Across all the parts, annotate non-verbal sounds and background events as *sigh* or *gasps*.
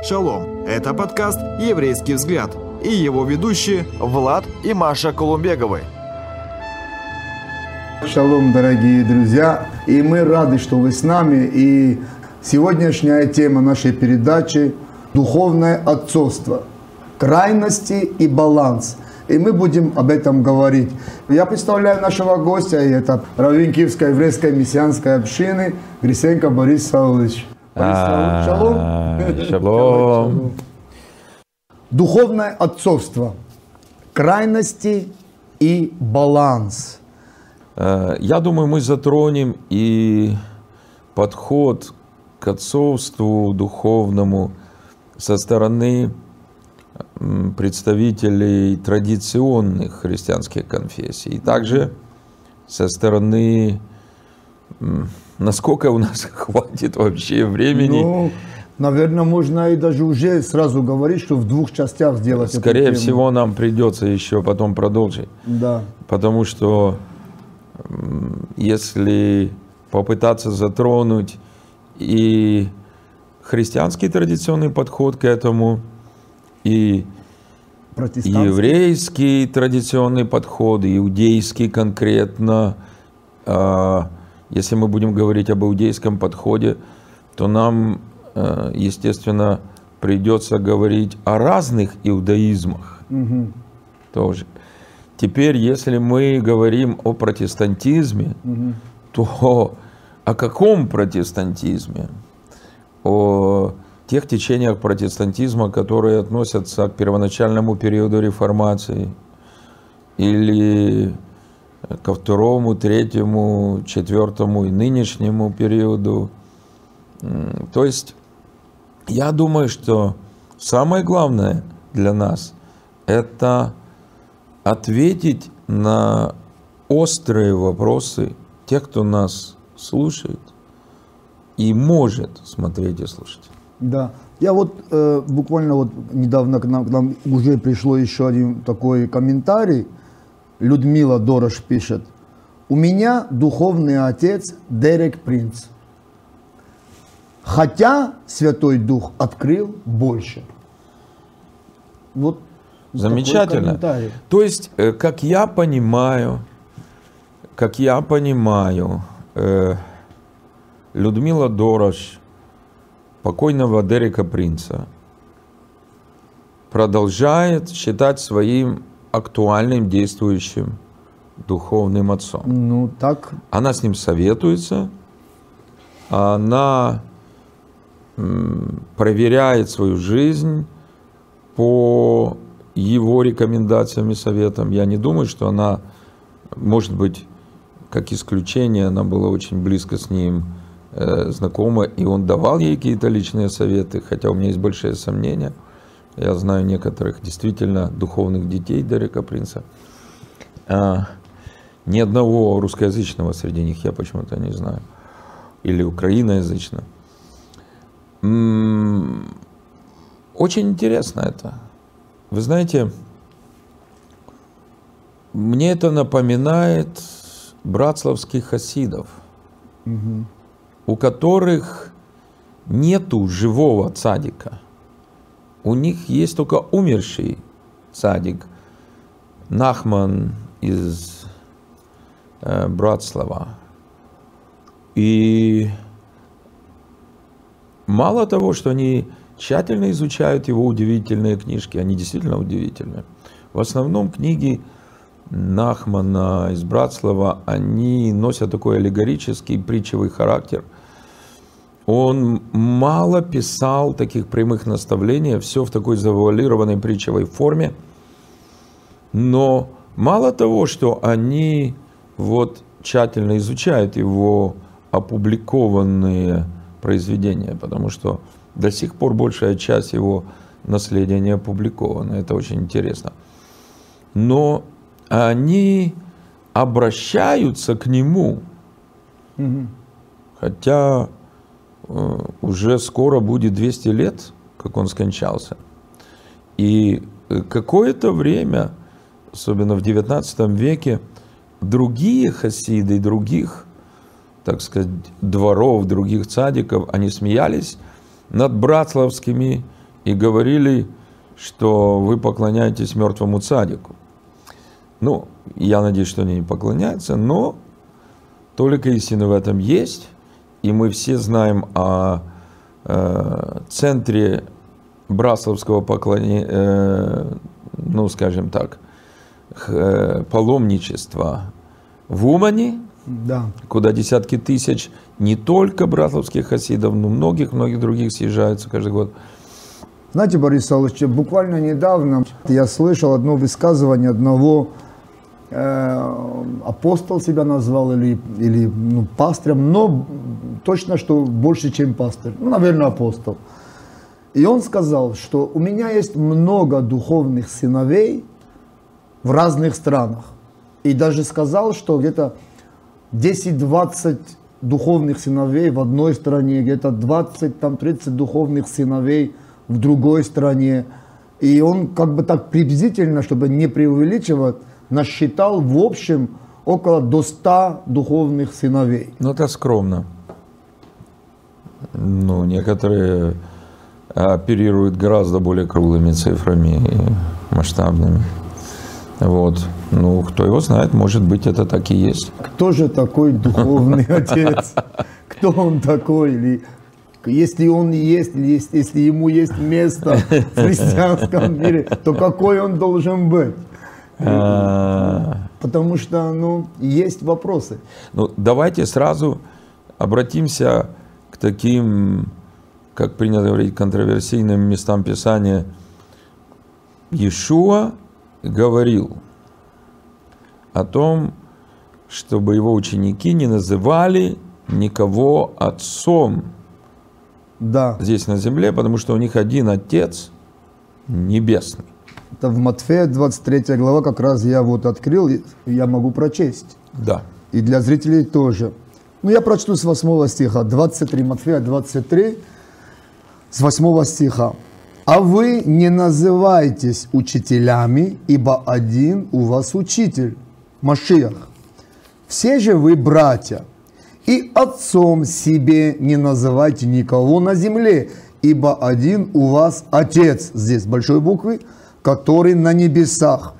Шалом! Это подкаст «Еврейский взгляд» и его ведущие Влад и Маша Колумбеговы. Шалом, дорогие друзья! И мы рады, что вы с нами. И сегодняшняя тема нашей передачи – духовное отцовство, крайности и баланс – и мы будем об этом говорить. Я представляю нашего гостя, и это раввин Киевской еврейской мессианской общины Грисенко Борис Саулович. А, шалом. Шалом. Духовное отцовство, крайности и баланс. Э, я думаю, мы затронем и подход к отцовству духовному со стороны представителей традиционных христианских конфессий. И также со стороны, насколько у нас *laughs* хватит вообще времени. Ну, наверное, можно и даже уже сразу говорить, что в двух частях сделать. Скорее всего, нам придется еще потом продолжить. Да. Потому что если попытаться затронуть и христианский традиционный подход к этому, и еврейский традиционный подход, иудейский конкретно. Если мы будем говорить об иудейском подходе, то нам, а, естественно, придется говорить о разных иудаизмах угу. тоже. Теперь, если мы говорим о протестантизме, угу. то о каком протестантизме? О тех течениях протестантизма, которые относятся к первоначальному периоду реформации или ко второму, третьему, четвертому и нынешнему периоду. То есть я думаю, что самое главное для нас – это ответить на острые вопросы тех, кто нас слушает и может смотреть и слушать. Да. Я вот э, буквально вот недавно к нам, к нам уже пришло еще один такой комментарий. Людмила Дорош пишет. У меня духовный отец Дерек Принц. Хотя Святой Дух открыл больше. Вот Замечательно. То есть, э, как я понимаю, как я понимаю, э, Людмила Дорош покойного Дерека Принца продолжает считать своим актуальным действующим духовным отцом. Ну, так. Она с ним советуется, она проверяет свою жизнь по его рекомендациям и советам. Я не думаю, что она, может быть, как исключение, она была очень близко с ним Э, знакома, и он давал ей какие-то личные советы, хотя у меня есть большие сомнения. Я знаю некоторых действительно духовных детей Дерека Принца. А, ни одного русскоязычного среди них я почему-то не знаю. Или украиноязычного. Очень интересно это. Вы знаете, мне это напоминает братславских хасидов. Угу у которых нету живого цадика. У них есть только умерший цадик. Нахман из э, Братслава. И мало того, что они тщательно изучают его удивительные книжки, они действительно удивительные. В основном книги Нахмана из Братслава, они носят такой аллегорический притчевый характер – он мало писал таких прямых наставлений, все в такой завуалированной притчевой форме. Но мало того, что они вот тщательно изучают его опубликованные произведения, потому что до сих пор большая часть его наследия не опубликована. Это очень интересно. Но они обращаются к нему, угу. хотя уже скоро будет 200 лет, как он скончался. И э, какое-то время, особенно в 19 веке, другие хасиды, других, так сказать, дворов, других цадиков, они смеялись над братславскими и говорили, что вы поклоняетесь мертвому цадику. Ну, я надеюсь, что они не поклоняются, но только истина в этом есть, и мы все знаем о э, центре брасловского поклонения, э, ну, скажем так, э, паломничества в Умане, Да. куда десятки тысяч не только брасловских хасидов, но многих-многих других съезжаются каждый год. Знаете, Борис Савлович, буквально недавно я слышал одно высказывание одного апостол себя назвал или, или ну, пастырем, но точно, что больше, чем пастырь. Ну, наверное, апостол. И он сказал, что у меня есть много духовных сыновей в разных странах. И даже сказал, что где-то 10-20 духовных сыновей в одной стране, где-то 20, там 30 духовных сыновей в другой стране. И он как бы так приблизительно, чтобы не преувеличивать, насчитал в общем около до 100 духовных сыновей. Ну, это скромно. Ну, некоторые оперируют гораздо более круглыми цифрами и масштабными. Вот. Ну, кто его знает, может быть, это так и есть. Кто же такой духовный *laughs* отец? Кто он такой? Или если он есть- если ему есть место в христианском мире, то какой он должен быть? А, Потому что, ну, есть вопросы. Ну, давайте сразу обратимся к таким, как принято говорить, контроверсийным местам Писания. Иешуа говорил о том, чтобы его ученики не называли никого отцом Да, здесь на земле, потому что у них один Отец Небесный. Это в Матфея 23 глава как раз я вот открыл, и я могу прочесть. Да. И для зрителей тоже. Ну, я прочту с 8 стиха, 23, Матфея 23, с 8 стиха. «А вы не называйтесь учителями, ибо один у вас учитель, Машиах. Все же вы братья, и отцом себе не называйте никого на земле, ибо один у вас Отец, здесь большой буквы, который на небесах.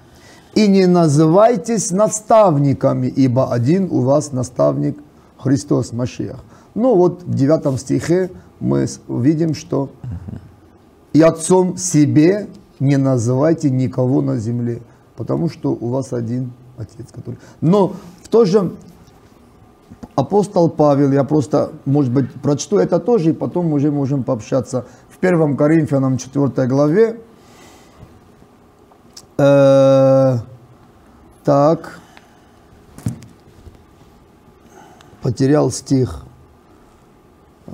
И не называйтесь наставниками, ибо один у вас наставник Христос Машиах. Ну вот в 9 стихе мы видим, что и отцом себе не называйте никого на земле, потому что у вас один Отец, который... Но в то же апостол Павел, я просто, может быть, прочту это тоже, и потом уже можем пообщаться. В 1 Коринфянам 4 главе, э, так, потерял стих,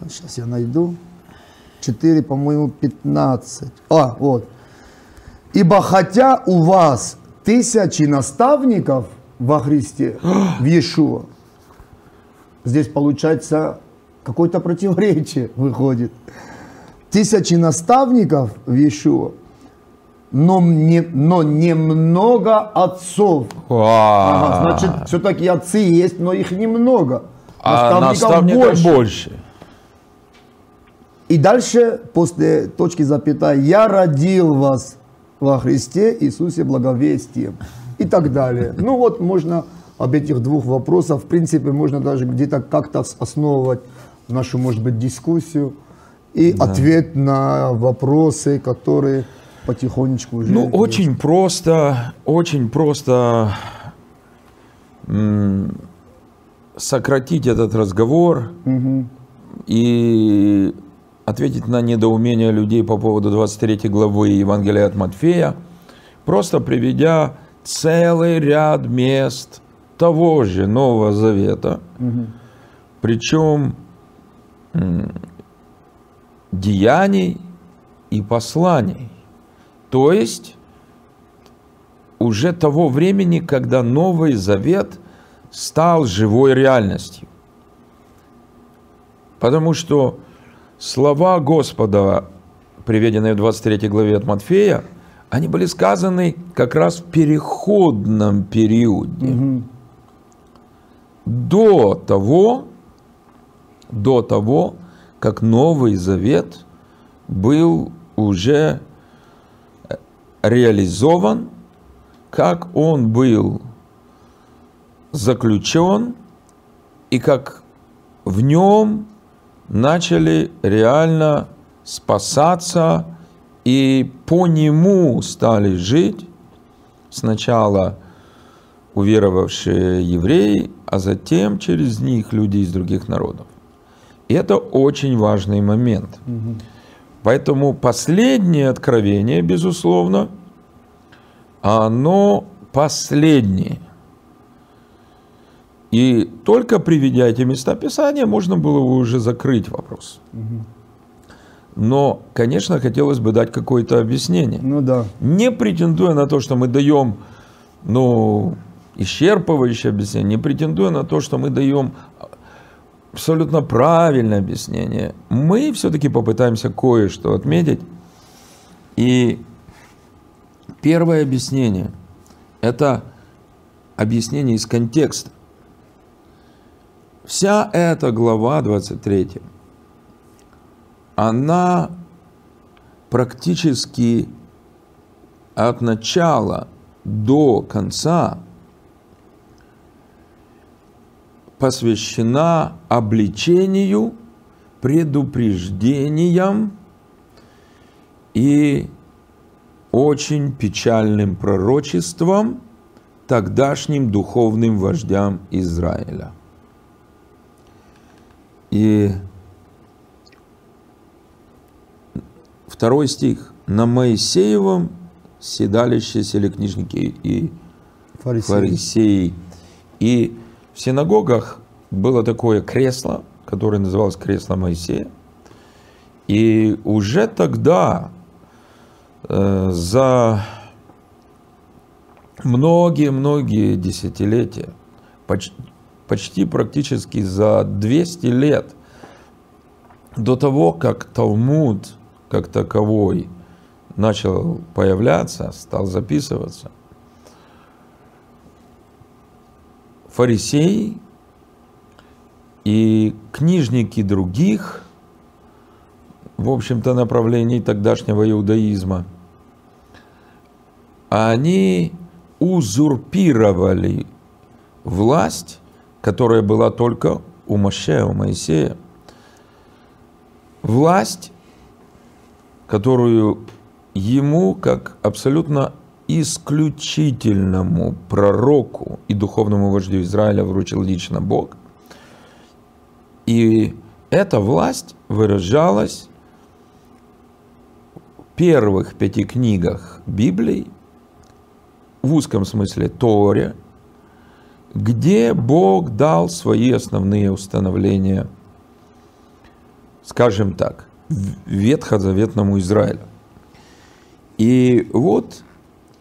сейчас я найду, 4, по-моему, 15, а, вот. Ибо хотя у вас тысячи наставников во Христе, *gasps* в Иешуа, здесь получается какое-то противоречие выходит. Тысячи наставников в Иешуа, но, не, но немного отцов. Ага, значит, все-таки отцы есть, но их немного. а наставников больше. И дальше, после точки запятой, я родил вас во Христе Иисусе благовестием. И так далее. Ну вот можно об этих двух вопросах, в принципе, можно даже где-то как-то ос- основывать нашу, может быть, дискуссию и ответ на вопросы, которые потихонечку уже... Ну, есть. очень просто, очень просто сократить этот разговор и ответить на недоумение людей по поводу 23 главы Евангелия от Матфея, просто приведя целый ряд мест того же Нового Завета, причем м, деяний и посланий. То есть уже того времени, когда Новый Завет стал живой реальностью. Потому что слова Господа, приведенные в 23 главе от Матфея, они были сказаны как раз в переходном периоде. До того, до того, как Новый Завет был уже реализован, как он был заключен и как в нем начали реально спасаться и по нему стали жить сначала уверовавшие евреи, а затем через них люди из других народов. И это очень важный момент. Поэтому последнее откровение, безусловно, оно последнее. И только приведя эти места Писания, можно было бы уже закрыть вопрос. Но, конечно, хотелось бы дать какое-то объяснение. Ну да. Не претендуя на то, что мы даем ну, исчерпывающее объяснение, не претендуя на то, что мы даем абсолютно правильное объяснение, мы все-таки попытаемся кое-что отметить. И первое объяснение – это объяснение из контекста. Вся эта глава 23, она практически от начала до конца посвящена обличению, предупреждениям и очень печальным пророчествам тогдашним духовным вождям Израиля. И второй стих. На Моисеевом седалище сели книжники и Фарисеи. фарисеи. И в синагогах было такое кресло, которое называлось кресло Моисея. И уже тогда, э, за многие-многие десятилетия, поч- почти практически за 200 лет до того, как Талмуд как таковой начал появляться, стал записываться, фарисеи и книжники других, в общем-то, направлений тогдашнего иудаизма, они узурпировали власть, которая была только у Моше, у Моисея. Власть, которую ему, как абсолютно исключительному пророку и духовному вождю Израиля вручил лично Бог. И эта власть выражалась в первых пяти книгах Библии, в узком смысле Торе, где Бог дал свои основные установления, скажем так, ветхозаветному Израилю. И вот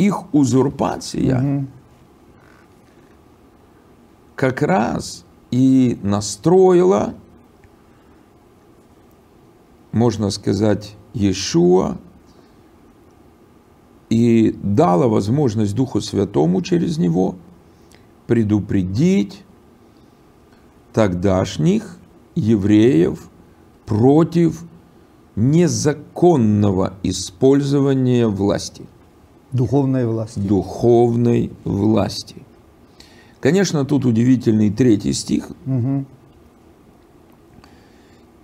их узурпация. Как раз и настроила, можно сказать, Иешуа и дала возможность Духу Святому через него предупредить тогдашних евреев против незаконного использования власти Духовной власти. духовной власти. Конечно, тут удивительный третий стих. Мгм.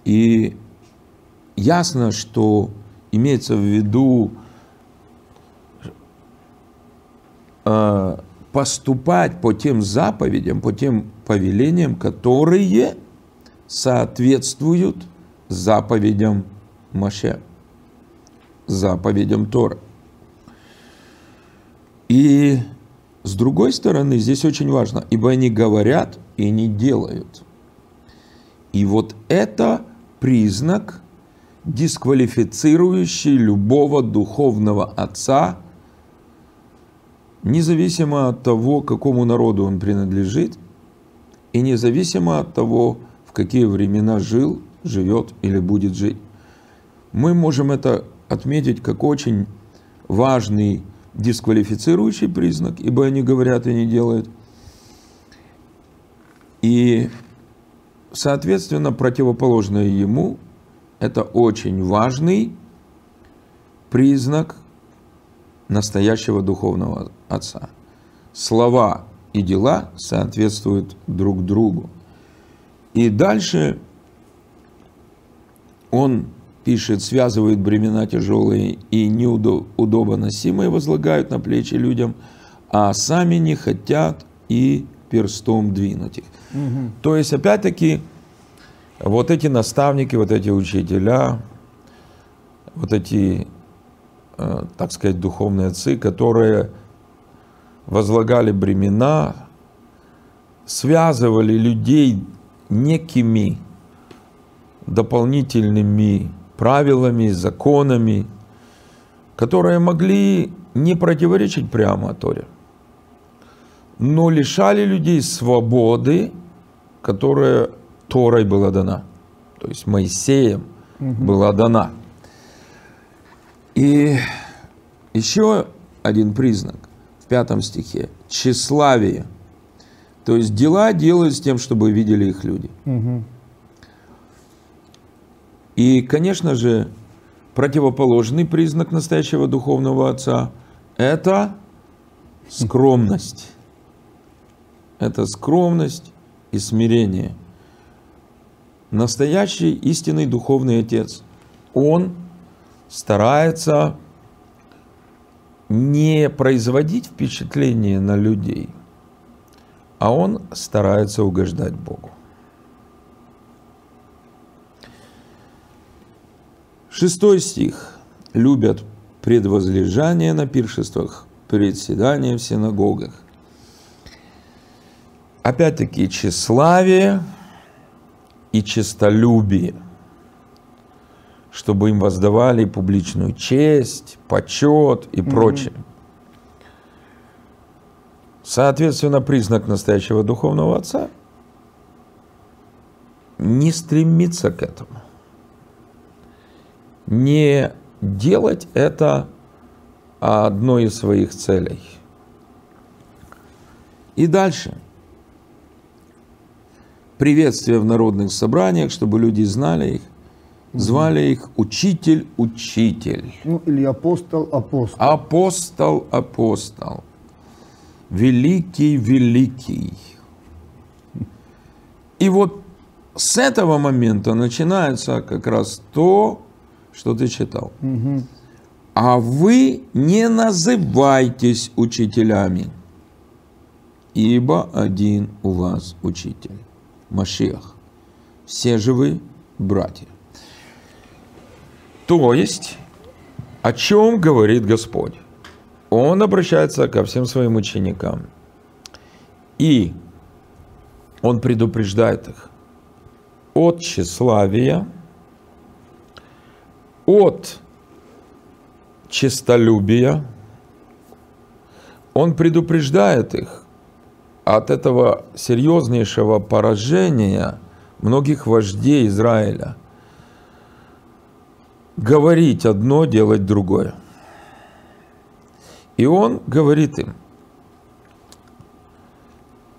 И ясно, что имеется в виду э, поступать по тем заповедям, по тем повелениям, которые соответствуют заповедям Маше, заповедям Тора. И с другой стороны, здесь очень важно, ибо они говорят и не делают. И вот это признак, дисквалифицирующий любого духовного отца, независимо от того, какому народу он принадлежит, и независимо от того, в какие времена жил, живет или будет жить. Мы можем это отметить как очень важный дисквалифицирующий признак, ибо они говорят и не делают. И, соответственно, противоположное ему – это очень важный признак настоящего духовного отца. Слова и дела соответствуют друг другу. И дальше он пишет, связывают бремена тяжелые и неудобоносимые, возлагают на плечи людям, а сами не хотят и перстом двинуть их. Угу. То есть, опять-таки, вот эти наставники, вот эти учителя, вот эти, э, так сказать, духовные отцы, которые возлагали бремена, связывали людей некими дополнительными правилами, законами, которые могли не противоречить прямо Торе, но лишали людей свободы, которая Торой была дана, то есть Моисеем угу. была дана. И еще один признак в пятом стихе – тщеславие. То есть дела делают с тем, чтобы видели их люди. Угу. И, конечно же, противоположный признак настоящего духовного отца – это скромность. Это скромность и смирение. Настоящий истинный духовный отец, он старается не производить впечатление на людей, а он старается угождать Богу. Шестой стих. Любят предвозлежание на пиршествах, председание в синагогах. Опять-таки, тщеславие и честолюбие, чтобы им воздавали публичную честь, почет и прочее. Соответственно, признак настоящего духовного отца не стремиться к этому не делать это одной из своих целей. И дальше. Приветствие в народных собраниях, чтобы люди знали их, звали их учитель, учитель. Ну, или апостол, апостол. Апостол, апостол. Великий, великий. И вот с этого момента начинается как раз то, что ты читал. Угу. А вы не называйтесь учителями, ибо один у вас учитель, Машиах. Все же вы братья. То есть, о чем говорит Господь? Он обращается ко всем своим ученикам. И он предупреждает их от тщеславия – от честолюбия, он предупреждает их от этого серьезнейшего поражения многих вождей Израиля. Говорить одно, делать другое. И он говорит им,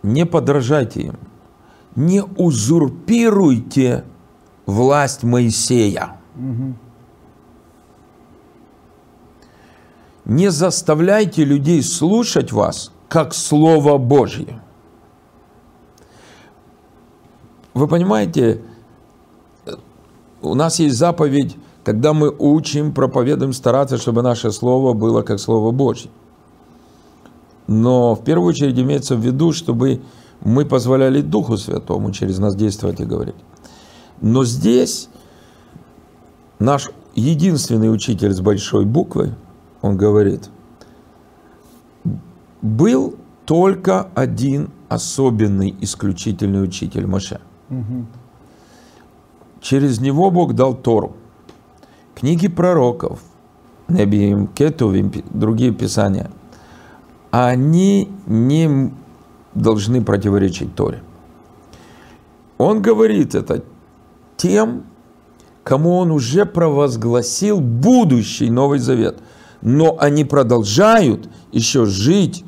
не подражайте им, не узурпируйте власть Моисея. Угу. Не заставляйте людей слушать вас, как Слово Божье. Вы понимаете, у нас есть заповедь, когда мы учим, проповедуем, стараться, чтобы наше Слово было как Слово Божье. Но в первую очередь имеется в виду, чтобы мы позволяли Духу Святому через нас действовать и говорить. Но здесь наш единственный учитель с большой буквы – он говорит, был только один особенный, исключительный учитель Моше. Угу. Через него Бог дал Тору, книги пророков, Небиим, Кетувим, другие писания. Они не должны противоречить Торе. Он говорит это тем, кому он уже провозгласил будущий Новый Завет – но они продолжают еще жить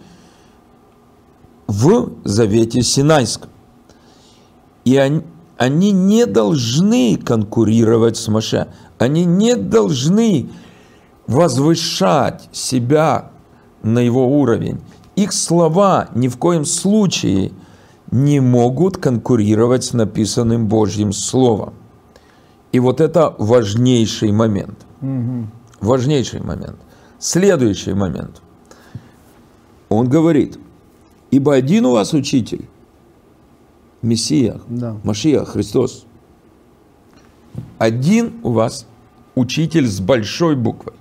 в Завете Синайском. И они, они не должны конкурировать с Моше. Они не должны возвышать себя на его уровень. Их слова ни в коем случае не могут конкурировать с написанным Божьим Словом. И вот это важнейший момент. Важнейший момент. Следующий момент. Он говорит, ибо один у вас учитель, Мессия, Да. Машия, Христос. Один у вас учитель с большой буквой.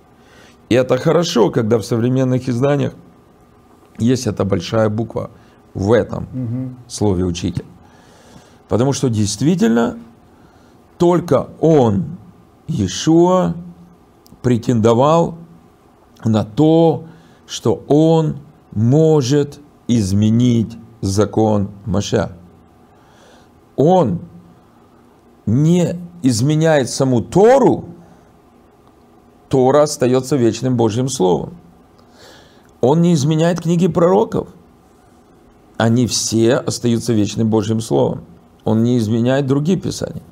И это хорошо, когда в современных изданиях есть эта большая буква в этом слове учитель. Потому что действительно только он, Иешуа, претендовал на то, что он может изменить закон Маша. Он не изменяет саму Тору, Тора остается вечным Божьим Словом. Он не изменяет книги пророков. Они все остаются вечным Божьим Словом. Он не изменяет другие писания.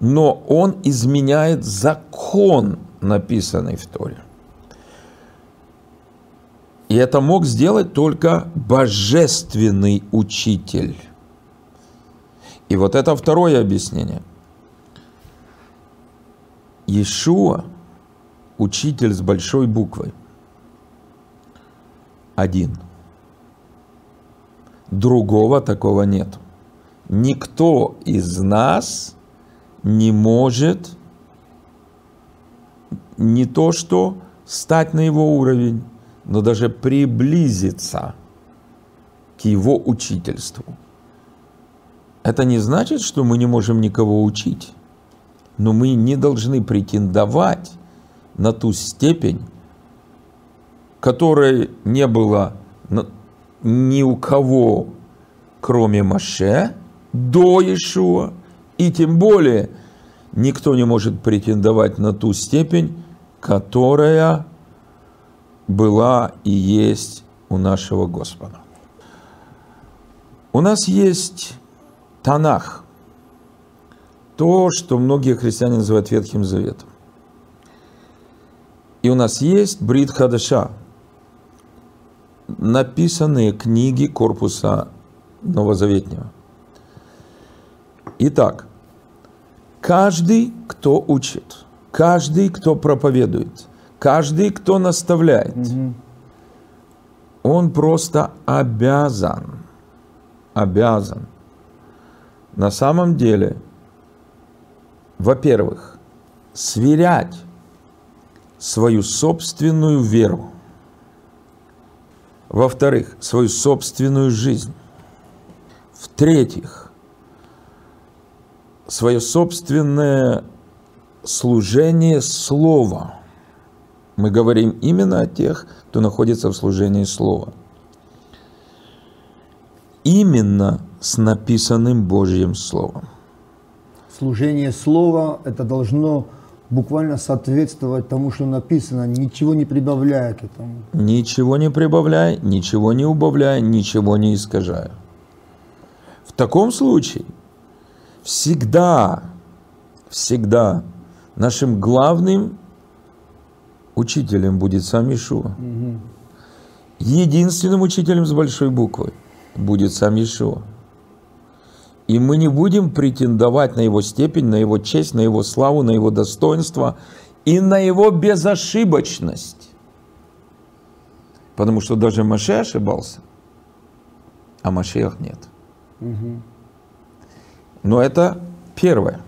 Но он изменяет закон, написанный в Торе. И это мог сделать только божественный учитель. И вот это второе объяснение. Иешуа, учитель с большой буквы, один. Другого такого нет. Никто из нас не может не то что стать на его уровень, но даже приблизиться к его учительству. Это не значит, что мы не можем никого учить, но мы не должны претендовать на ту степень, которой не было ни у кого, кроме Маше, до Иешуа, и тем более никто не может претендовать на ту степень, которая была и есть у нашего Господа. У нас есть Танах, то, что многие христиане называют Ветхим Заветом. И у нас есть Брит Хадаша, написанные книги корпуса Новозаветнего. Итак, каждый, кто учит, каждый, кто проповедует, каждый, кто наставляет, он просто обязан, обязан. На самом деле, во-первых, сверять свою собственную веру, во-вторых, свою собственную жизнь, в-третьих, свое собственное служение слова. Мы говорим именно о тех, кто находится в служении слова. Именно с написанным Божьим Словом. Служение слова это должно буквально соответствовать тому, что написано, ничего не прибавляя к этому. Ничего не прибавляй, ничего не убавляй, ничего не искажая. В таком случае всегда, всегда нашим главным учителем будет сам Ишуа. Единственным учителем с большой буквы будет сам Ишуа. И мы не будем претендовать на его степень, на его честь, на его славу, на его достоинство и на его безошибочность. Потому что даже Маше ошибался, а Машех нет. Но это первое.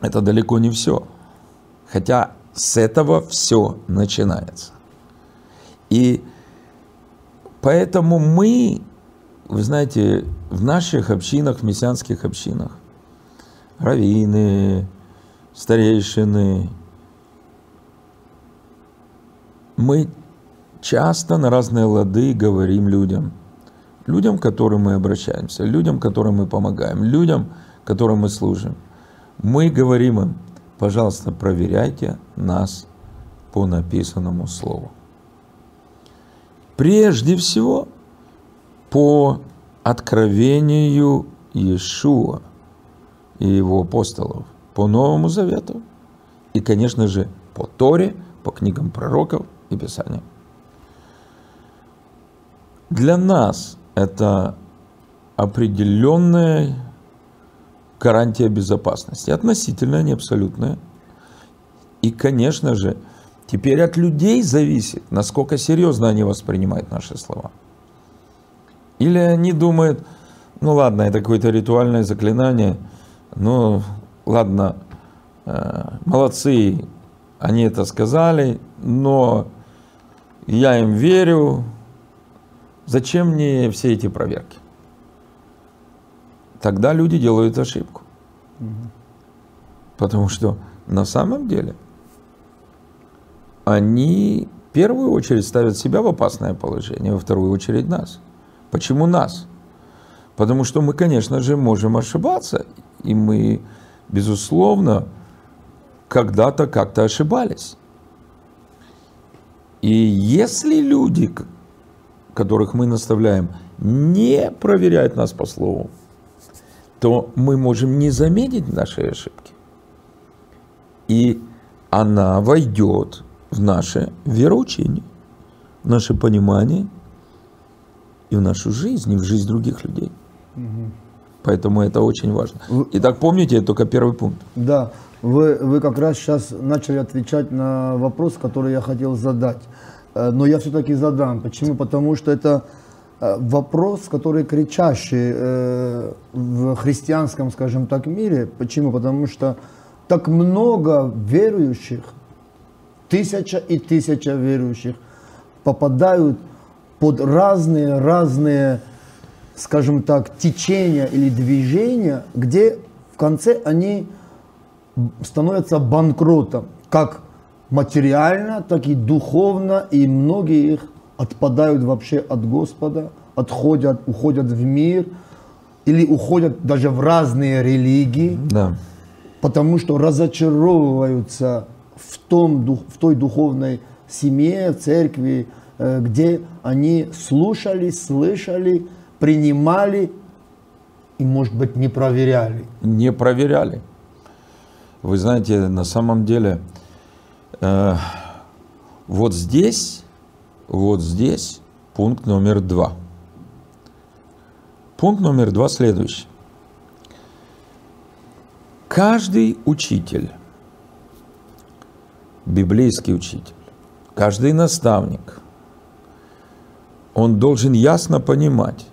Это далеко не все. Хотя с этого все начинается. И поэтому мы, вы знаете, в наших общинах, в мессианских общинах, раввины, старейшины, мы часто на разные лады говорим людям, людям, к которым мы обращаемся, людям, которым мы помогаем, людям, которым мы служим. Мы говорим им, пожалуйста, проверяйте нас по написанному слову. Прежде всего, по откровению Иешуа и его апостолов, по Новому Завету – И, конечно же, по Торе, по книгам пророков и Писаниям. Для нас это определенная гарантия безопасности, относительная, не абсолютная. И, конечно же, теперь от людей зависит, насколько серьезно они воспринимают наши слова. Или они думают, ну ладно, это какое-то ритуальное заклинание, ну ладно, э, молодцы, они это сказали, но я им верю, зачем мне все эти проверки? Тогда люди делают ошибку. Потому что на самом деле они в первую очередь ставят себя в опасное положение, во вторую очередь нас. Почему нас? Потому что мы, конечно же, можем ошибаться, и мы, безусловно, когда-то как-то ошибались. И если люди, которых мы наставляем, не проверяют нас по слову, то мы можем не заметить наши ошибки. И она войдет в наше вероучение, в наше понимание и в нашу жизнь, и в жизнь других людей. Угу. Поэтому это очень важно. Итак, помните, это только первый пункт. Да, вы, вы как раз сейчас начали отвечать на вопрос, который я хотел задать. Э, но я все-таки задам. Почему? Потому что это вопрос, который кричащий э, в христианском, скажем так, мире. Почему? Потому что так много верующих, тысяча и тысяча верующих попадают под разные-разные, скажем так, течения или движения, где в конце они становятся банкротом, как материально, так и духовно, и многие их отпадают вообще от Господа, отходят, уходят в мир, или уходят даже в разные религии, да. потому что разочаровываются в, том, в той духовной семье, церкви, э, где они слушали, слышали, принимали и, может быть, не проверяли. Не проверяли. Вы знаете, на самом деле, э, вот здесь, вот здесь пункт номер два. Пункт номер два следующий. Каждый учитель, библейский учитель, каждый наставник, он должен ясно понимать,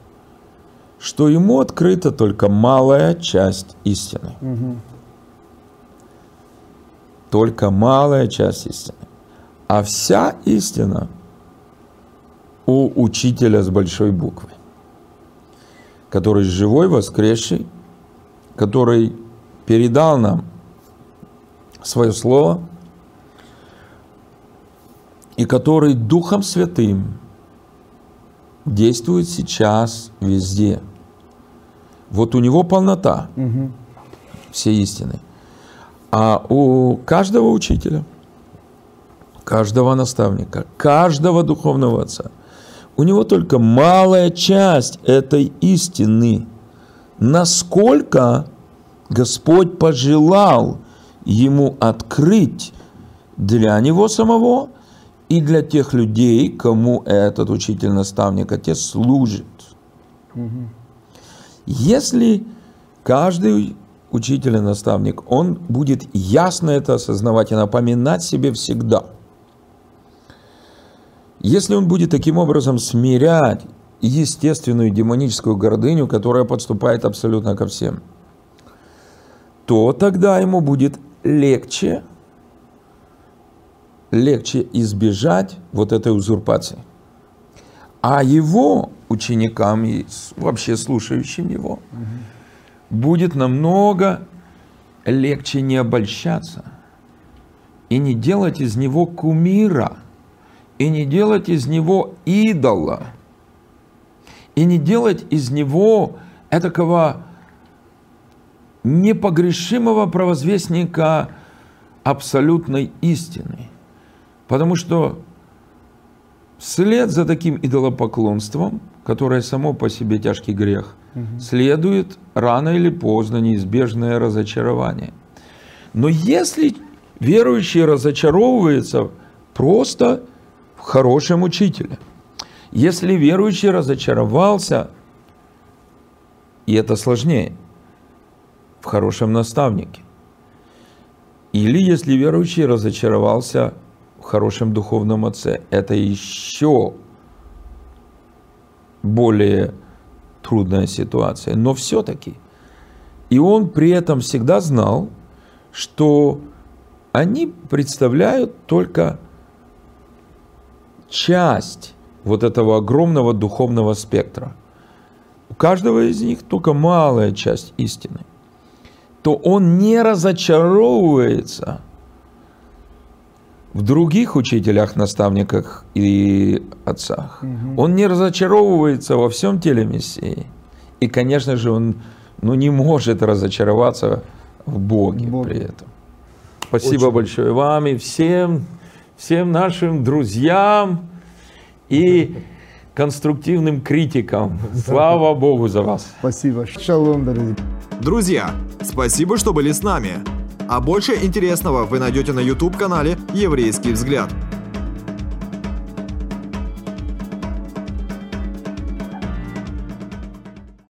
что ему открыта только малая часть истины. Угу только малая часть истины. А вся истина у учителя с большой буквы, который живой, воскресший, который передал нам свое слово, и который Духом Святым действует сейчас везде. Вот у него полнота угу. всей истины. А у каждого учителя, каждого наставника, каждого духовного отца, у него только малая часть этой истины. Насколько Господь пожелал ему открыть для него самого и для тех людей, кому этот учитель-наставник, отец служит. Угу. Если каждый учитель и наставник, он будет ясно это осознавать и напоминать себе всегда. Если он будет таким образом смирять естественную демоническую гордыню, которая подступает абсолютно ко всем, то тогда ему будет легче, легче избежать вот этой узурпации. А его ученикам и вообще слушающим его угу будет намного легче не обольщаться и не делать из него кумира, и не делать из него идола, и не делать из него этакого непогрешимого провозвестника абсолютной истины. Потому что вслед за таким идолопоклонством, которое само по себе тяжкий грех – угу. следует рано или поздно неизбежное разочарование. Но если верующий разочаровывается просто хорошем учителе. Если верующий разочаровался, и это сложнее, в хорошем наставнике. Или если верующий разочаровался в хорошем духовном отце, это еще более трудная ситуация. Но все-таки. И он при этом всегда знал, что они представляют только часть вот этого огромного духовного спектра. У каждого из них только малая часть истины. То он не разочаровывается в других учителях, наставниках и отцах. Угу. Он не разочаровывается во всем теле Мессии. И, конечно же, он ну, не может разочароваться в Боге, Боге. при этом. Спасибо Очень. большое вам и всем, всем нашим друзьям и конструктивным критикам. Слава Богу за вас. Спасибо. Шалом, дорогие. Друзья, спасибо, что были с нами. А больше интересного вы найдете на YouTube-канале «Еврейский взгляд».